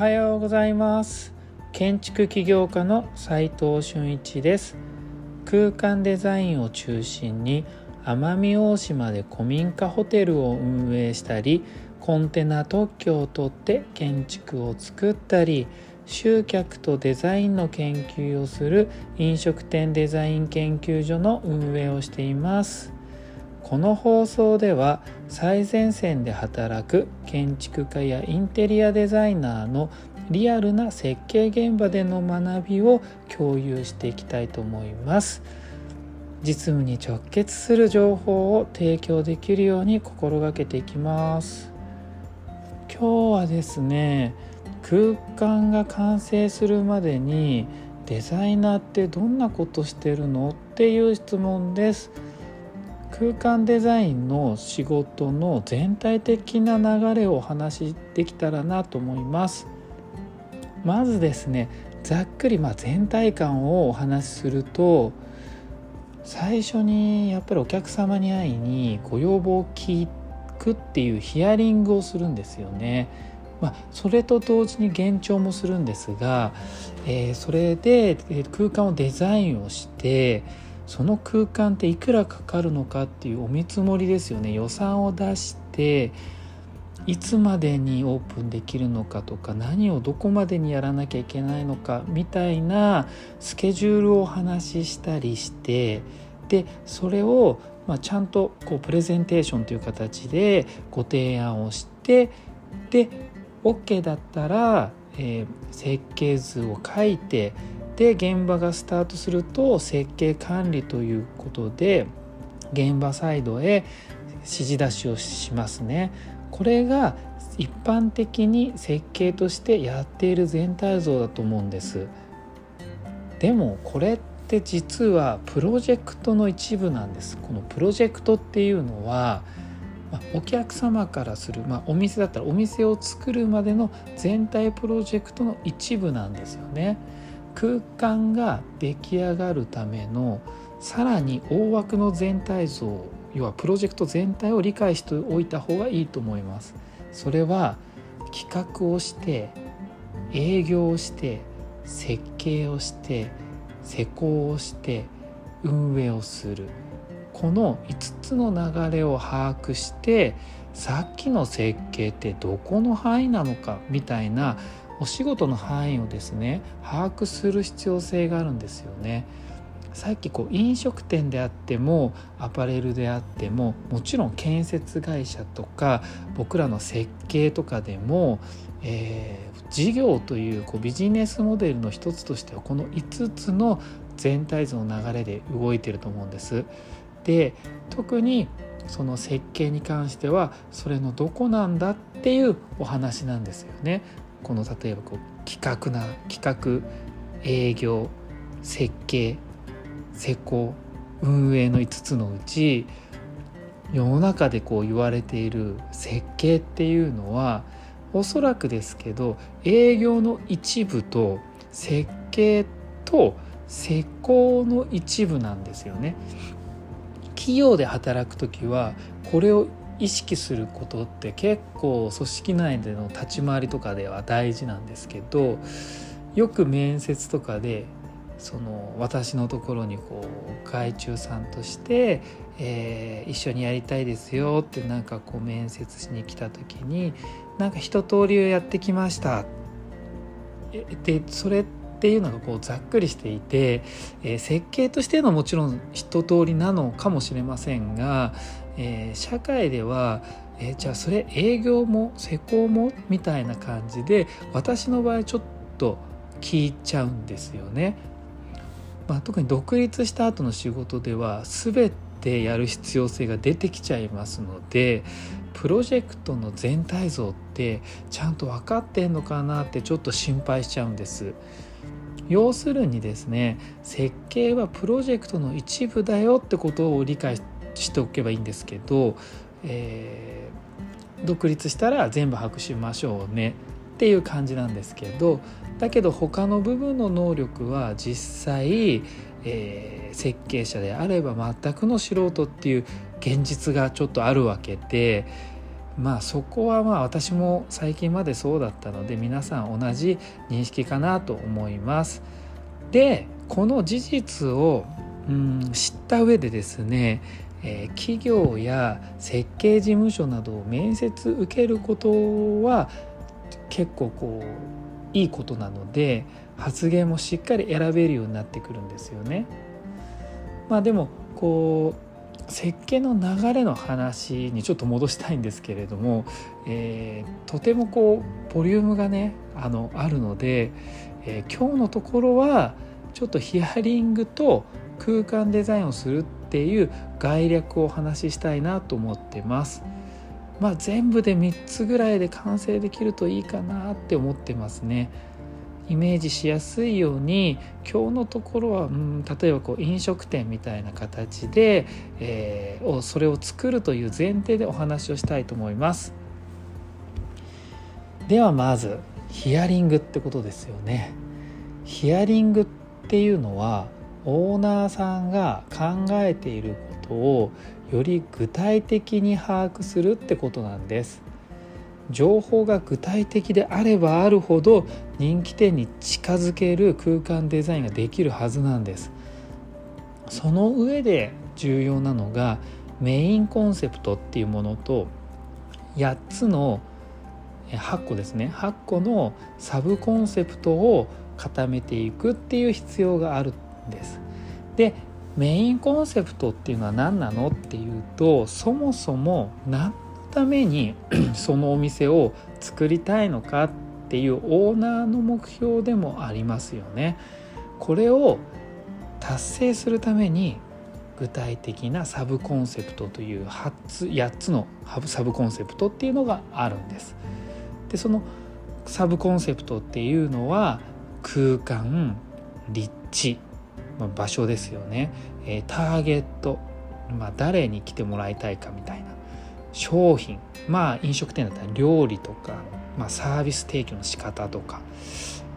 はようございます。建築起業家の斉藤俊一です。空間デザインを中心に奄美大島で古民家ホテルを運営したりコンテナ特許を取って建築を作ったり集客とデザインの研究をする飲食店デザイン研究所の運営をしています。この放送では最前線で働く建築家やインテリアデザイナーのリアルな設計現場での学びを共有していきたいと思います。実務に直結する情報を提供できるように心がけていきます。今日はですね空間が完成するまでにデザイナーってどんなことしてるの？っていう質問です。空間デザインの仕事の全体的な流れをお話しできたらなと思いますまずですねざっくりま全体感をお話しすると最初にやっぱりお客様に会いにご要望を聞くっていうヒアリングをするんですよね。まあ、それと同時に幻聴もするんですが、えー、それで空間をデザインをしてその空間っていくらかかるのかっていうお見積もりですよね。予算を出していつまでにオープンできるのかとか何をどこまでにやらなきゃいけないのかみたいなスケジュールをお話ししたりしてでそれをまちゃんとこうプレゼンテーションという形でご提案をしてで OK だったら、えー、設計図を書いてで現場がスタートすると設計管理ということで現場サイドへ指示出しをしますね。これが一般的に設計としてやっている全体像だと思うんです。でもこれって実はプロジェクトの一部なんです。このプロジェクトっていうのはお客様からする、まあ、お店だったらお店を作るまでの全体プロジェクトの一部なんですよね。空間が出来上がるためのさらに大枠の全体像要はプロジェクト全体を理解しておいた方がいいと思います。それは企画をして営業をして設計をして施工をして運営をするこの5つの流れを把握してさっきの設計ってどこの範囲なのかみたいなお仕事の範囲をですね把握する必要性があるんですよね。さっきこう飲食店であってもアパレルであってももちろん建設会社とか僕らの設計とかでも、えー、事業というこうビジネスモデルの一つとしてはこの5つの全体図の流れで動いてると思うんです。で特にその設計に関してはそれのどこなんだっていうお話なんですよね。この例えばこう企画な企画営業設計施工運営の5つのうち世の中でこう言われている設計っていうのはおそらくですけど営業の一部と設計と施工の一部なんですよね。企業で働く時はこれを意識することって結構組織内での立ち回りとかでは大事なんですけどよく面接とかでその私のところにこう外注さんとして、えー、一緒にやりたいですよってなんかこう面接しに来た時になんか一通りをやってきました。でそれっていうのがこうざっくりしていて、えー、設計としてのもちろん一通りなのかもしれませんがえー、社会では、えー、じゃあそれ営業も施工もみたいな感じで私の場合ちょっと聞いちゃうんですよね。まあ、特に独立した後の仕事では全てやる必要性が出てきちゃいますのでプロジェクトの全体像ってちゃんと分かってんのかなってちょっと心配しちゃうんです。要するにですね設計はプロジェクトの一部だよってことを理解しておけばいいんですけど、えー、独立したら全部把握しましょうねっていう感じなんですけどだけど他の部分の能力は実際、えー、設計者であれば全くの素人っていう現実がちょっとあるわけでまあそこはまあ私も最近までそうだったので皆さん同じ認識かなと思います。でこの事実をうん知った上でですね、えー、企業や設計事務所などを面接受けることは結構こういいことなので発言もしっかり選べるようになってくるんですよね。まあでもこう設計の流れの話にちょっと戻したいんですけれども、えー、とてもこうボリュームがねあのあるので、えー、今日のところはちょっとヒアリングと空間デザインをするっていう概略をお話ししたいなと思ってます。まあ、全部で3つぐらいで完成できるといいかなって思ってますね。イメージしやすいように今日のところは、うん、例えばこう飲食店みたいな形で、えー、それを作るという前提でお話をしたいと思います。ではまずヒアリングってことですよね。ヒアリングっていうのはオーナーさんが考えていることをより具体的に把握するってことなんです。情報が具体的であればあるほど人気店に近づける空間デザインができるはずなんですその上で重要なのがメインコンセプトっていうものと8つの8個ですね8個のサブコンセプトを固めていくっていう必要があるですでメインコンセプトっていうのは何なのっていうとそもそも何のために そのお店を作りたいのかっていうオーナーの目標でもありますよね。これを達成するために具体的なサブコンセプトという8つ8つのサブコンセプトっていうのがあるんです。でそのサブコンセプトっていうのは空間立地、まあ、場所ですよね、えー、ターゲット、まあ、誰に来てもらいたいかみたいな。商品まあ飲食店だったら料理とか、まあ、サービス提供の仕方とか。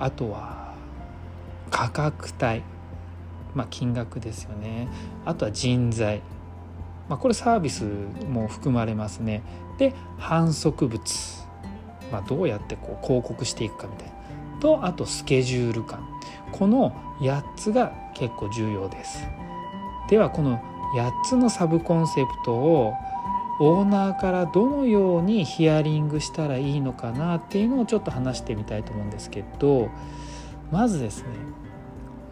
あとは価格帯、まあ、金額ですよね。あとは人材、まあ、これサービスも含まれますね。で反則物、まあ、どうやってこう広告していくかみたいな。とあとスケジュール感。この8つが結構重要です。ではこの8つのサブコンセプトをオーナーからどのようにヒアリングしたらいいのかなっていうのをちょっと話してみたいと思うんですけどまずですね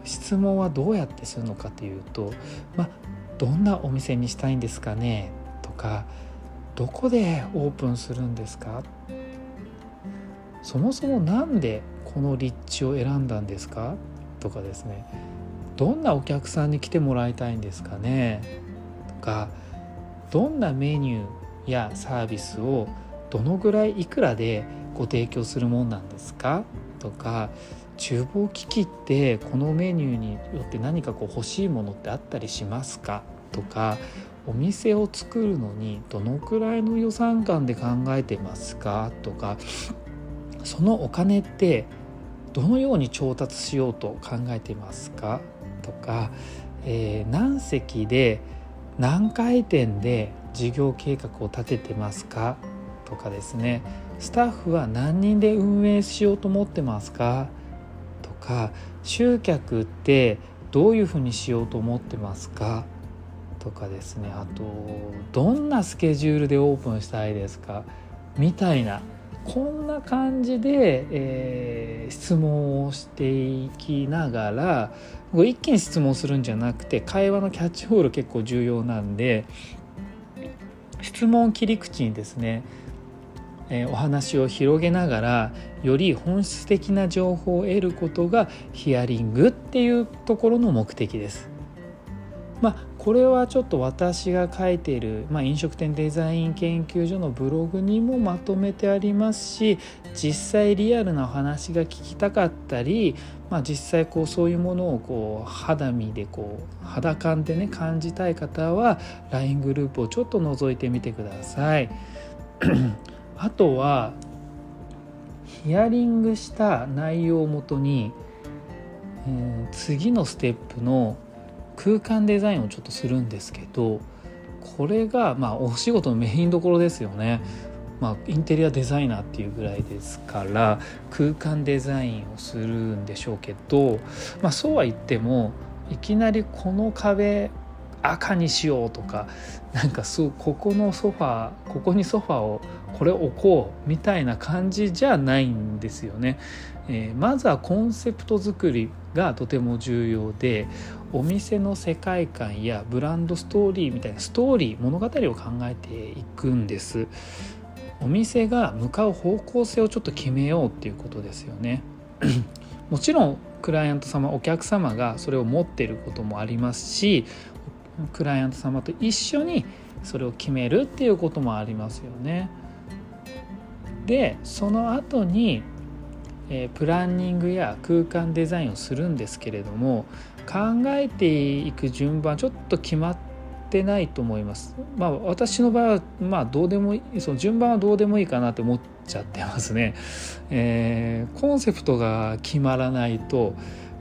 質問はどうやってするのかというと、ま、どんなお店にしたいんですかねとかどこでオープンするんですか？そもそも何でこの立地を選んだんですか？とかですね。どんなお客さんに来てもらいたいんですかね？とかどんなメニューやサービスをどのぐらいいくらでご提供するもんなんですか？とか厨房機器ってこのメニューによって何かこう欲しいものってあったりしますか？とかお店を作るのにどのくらいの予算感で考えてますか？とかそのお金ってどのように調達しようと考えていますかとか、えー、何席で何回転で事業計画を立ててますかとかですね。スタッフは何人で運営しようと思ってますかとか集客ってどういうふうにしようと思ってますかとかですね。あとどんなスケジュールでオープンしたいですかみたいなこんな感じで、えー、質問をしていきながら一気に質問するんじゃなくて会話のキャッチボール結構重要なんで質問切り口にですね、えー、お話を広げながらより本質的な情報を得ることがヒアリングっていうところの目的です。まあ、これはちょっと私が書いている、まあ、飲食店デザイン研究所のブログにもまとめてありますし実際リアルなお話が聞きたかったり、まあ、実際こうそういうものをこう肌身でこう肌感でね感じたい方は LINE グループをちょっと覗いてみてください。あとはヒアリングした内容をもとに、えー、次のステップの空間デザインをちょっとするんですけどこれがまあお仕事のメインどころですよね。まあ、インテリアデザイナーっていうぐらいですから空間デザインをするんでしょうけど、まあ、そうは言ってもいきなりこの壁赤にしようとかなんかそうここのソファーここにソファーをこれ置こうみたいな感じじゃないんですよね。えー、まずはコンセプト作りがとても重要でお店の世界観やブランドストーリーみたいなストーリー物語を考えていくんです。お店が向かう方向性をちょっと決めようっていうことですよね。もちろんクライアント様お客様がそれを持っていることもありますしクライアント様と一緒にそれを決めるっていうこともありますよね。でその後に、えー、プランニングや空間デザインをするんですけれども考えていく順番ちょっと決まってないと思います。まあ私の場合はまあどうでもいいその順番はどうでもいいかなって思っちゃってますね。えー、コンセプトが決まらないと、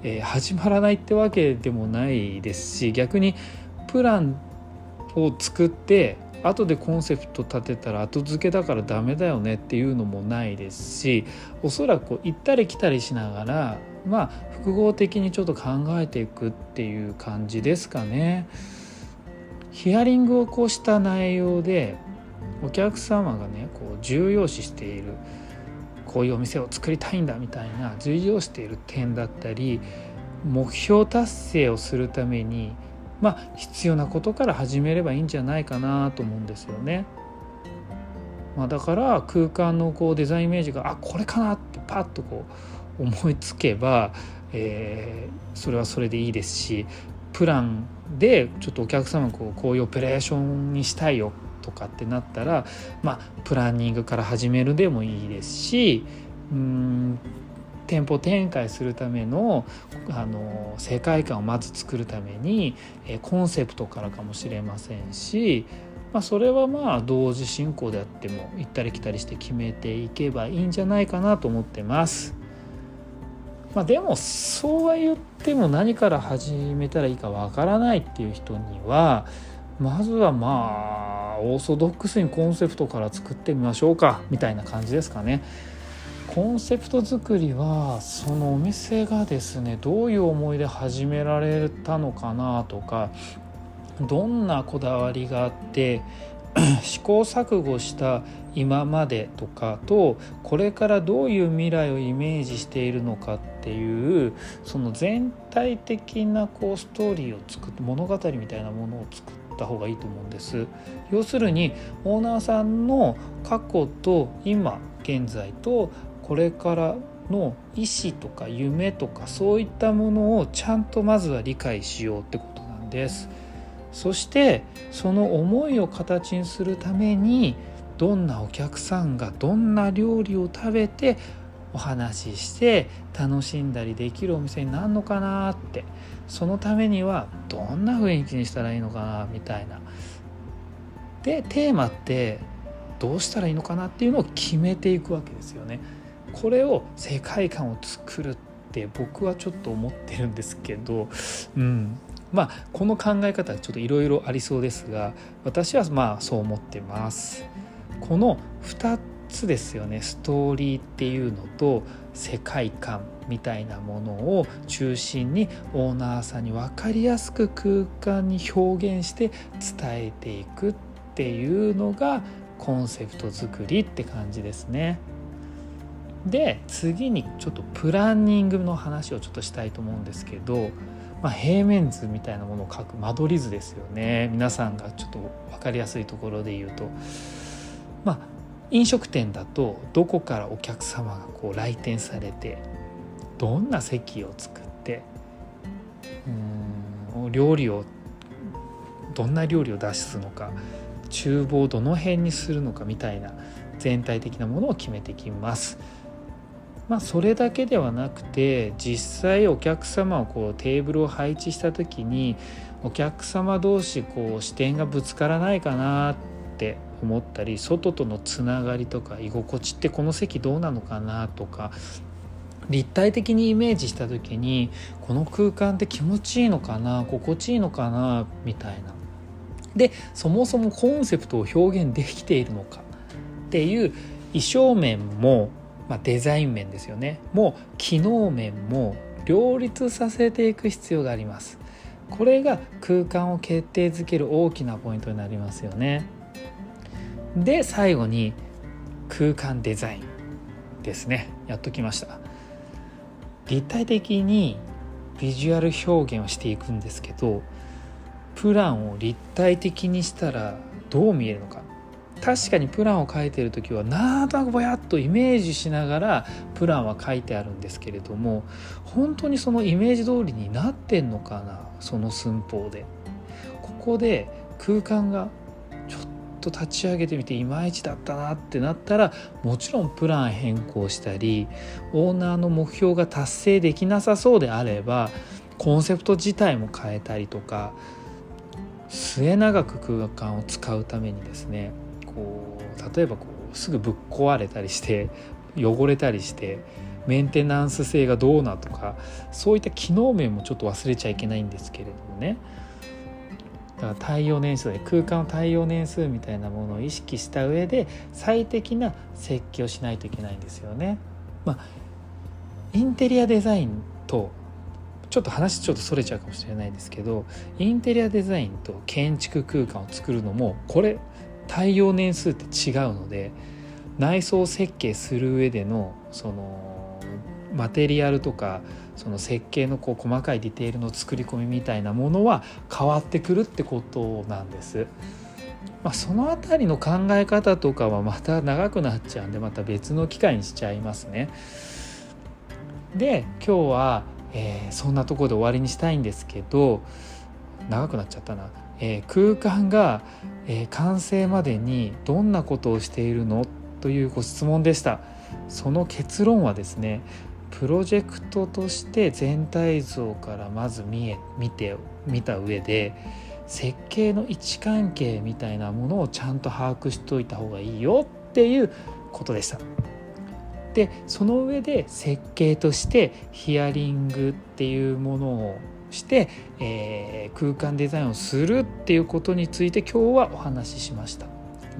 え、始まらないってわけでもないですし逆にプランを作って後でコンセプト立てたら後付けだからダメだよねっていうのもないですしおそらくこう行ったり来たりしながらまあ複合的にちょっと考えていくっていう感じですかね。ヒアリングをこうした内容でお客様がねこう重要視しているこういうお店を作りたいんだみたいな重要している点だったり目標達成をするためにまあ必要なことから始めればいいんじゃないかなと思うんですよね。まあ、だから空間のこうデザインイメージがあこれかなってパッとこう思いつけば、えー、それはそれでいいですしプランでちょっとお客様こうこういうオペレーションにしたいよとかってなったらまあプランニングから始めるでもいいですしうん店舗展開するためのあの世界観をまず作るためにコンセプトからかもしれませんし、まあ、それはまあ同時進行であっても行ったり来たりして決めていけばいいんじゃないかなと思ってます。まあ、でもそうは言っても何から始めたらいいかわからないっていう人にはまずはまあオーソドックスにコンセプトから作ってみましょうかみたいな感じですかね。コンセプト作りはそのお店がですねどういう思いで始められたのかなとかどんなこだわりがあって 試行錯誤した今までとかとこれからどういう未来をイメージしているのかっていうその全体的なこうストーリーを作って物語みたいなものを作った方がいいと思うんです。要するにオーナーさんの過去と今現在とこれからの意思とか夢とかそういったものをちゃんとまずは理解しようってことなんですそしてその思いを形にするためにどんなお客さんがどんな料理を食べてお話しして楽しんだりできるお店になるのかなってそのためにはどんな雰囲気にしたらいいのかなみたいな。でテーマってどうしたらいいのかなっていうのを決めていくわけですよね。これを世界観を作るって僕はちょっと思ってるんですけど、うん、まあこの考え方ちょっといろいろありそうですが私はまあそう思ってます。この2つですよねストーリーっていうのと世界観みたいなものを中心にオーナーさんに分かりやすく空間に表現して伝えていくっていうのがコンセプト作りって感じですね。で次にちょっとプランニングの話をちょっとしたいと思うんですけど、まあ、平面図みたいなものを描く間取り図ですよね皆さんがちょっと分かりやすいところで言うとまあ飲食店だとどこからお客様がこう来店されてどんな席を作ってうん料理をどんな料理を出すのか厨房をどの辺にするのかみたいな全体的なものを決めてきます。まあ、それだけではなくて実際お客様をこうテーブルを配置した時にお客様同士こう視点がぶつからないかなって思ったり外とのつながりとか居心地ってこの席どうなのかなとか立体的にイメージした時にこの空間って気持ちいいのかな心地いいのかなみたいな。でそもそもコンセプトを表現できているのかっていう衣装面も、まあ、デザイン面ですよね。もう機能面も両立させていく必要があります。これが空間を決定づける大きなポイントになりますよね。で最後に空間デザインですね。やっときました。立体的にビジュアル表現をしていくんですけどプランを立体的にしたらどう見えるのか。確かにプランを書いてる時はなんとなくぼやっとイメージしながらプランは書いてあるんですけれども本当にそのイメージ通りになってんのかなその寸法で。ここで空間がちょっと立ち上げてみていまいちだったなってなったらもちろんプラン変更したりオーナーの目標が達成できなさそうであればコンセプト自体も変えたりとか末永く空間を使うためにですねこう例えばこうすぐぶっ壊れたりして汚れたりしてメンテナンス性がどうなとかそういった機能面もちょっと忘れちゃいけないんですけれどもねだから耐用年数で空間の耐用年数みたいなものを意識した上で最適な設計をしないといけないんですよね。まあ、インテリアデザインとちょっと話ちょっとそれちゃうかもしれないですけどインテリアデザインと建築空間を作るのもこれ耐用年数って違うので内装設計する上でのそのマテリアルとかその設計のこう細かいディテールの作り込みみたいなものは変わってくるってことなんです。まあ、その辺りの考え方とかはまた長くなっちゃうんでまた別の機会にしちゃいますね。で今日は、えー、そんなとこで終わりにしたいんですけど長くなっちゃったな。えー、空間が、えー、完成までにどんなことをしているの？というご質問でしたその結論はですねプロジェクトとして全体像からまず見え見て見た上で設計の位置関係みたいなものをちゃんと把握しといた方がいいよっていうことでした。でその上で設計としてヒアリングっていうものをして、えー、空間デザインをするっていうことについて今日はお話ししました。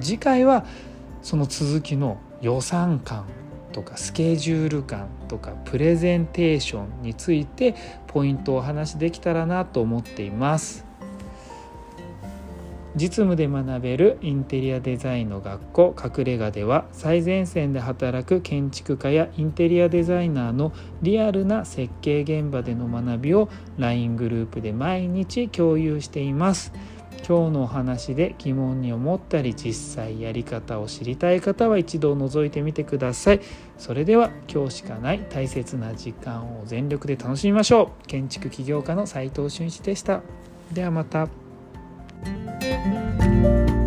次回はその続きの予算感とかスケジュール感とかプレゼンテーションについてポイントをお話しできたらなと思っています。実務で学べるインテリアデザインの学校隠れ家では最前線で働く建築家やインテリアデザイナーのリアルな設計現場での学びを LINE グループで毎日共有しています。今日のお話で疑問に思ったり実際やり方を知りたい方は一度覗いてみてください。それでは今日しかない大切な時間を全力で楽しみましょう。建築起業家の斉藤俊一でした。ではまた。Música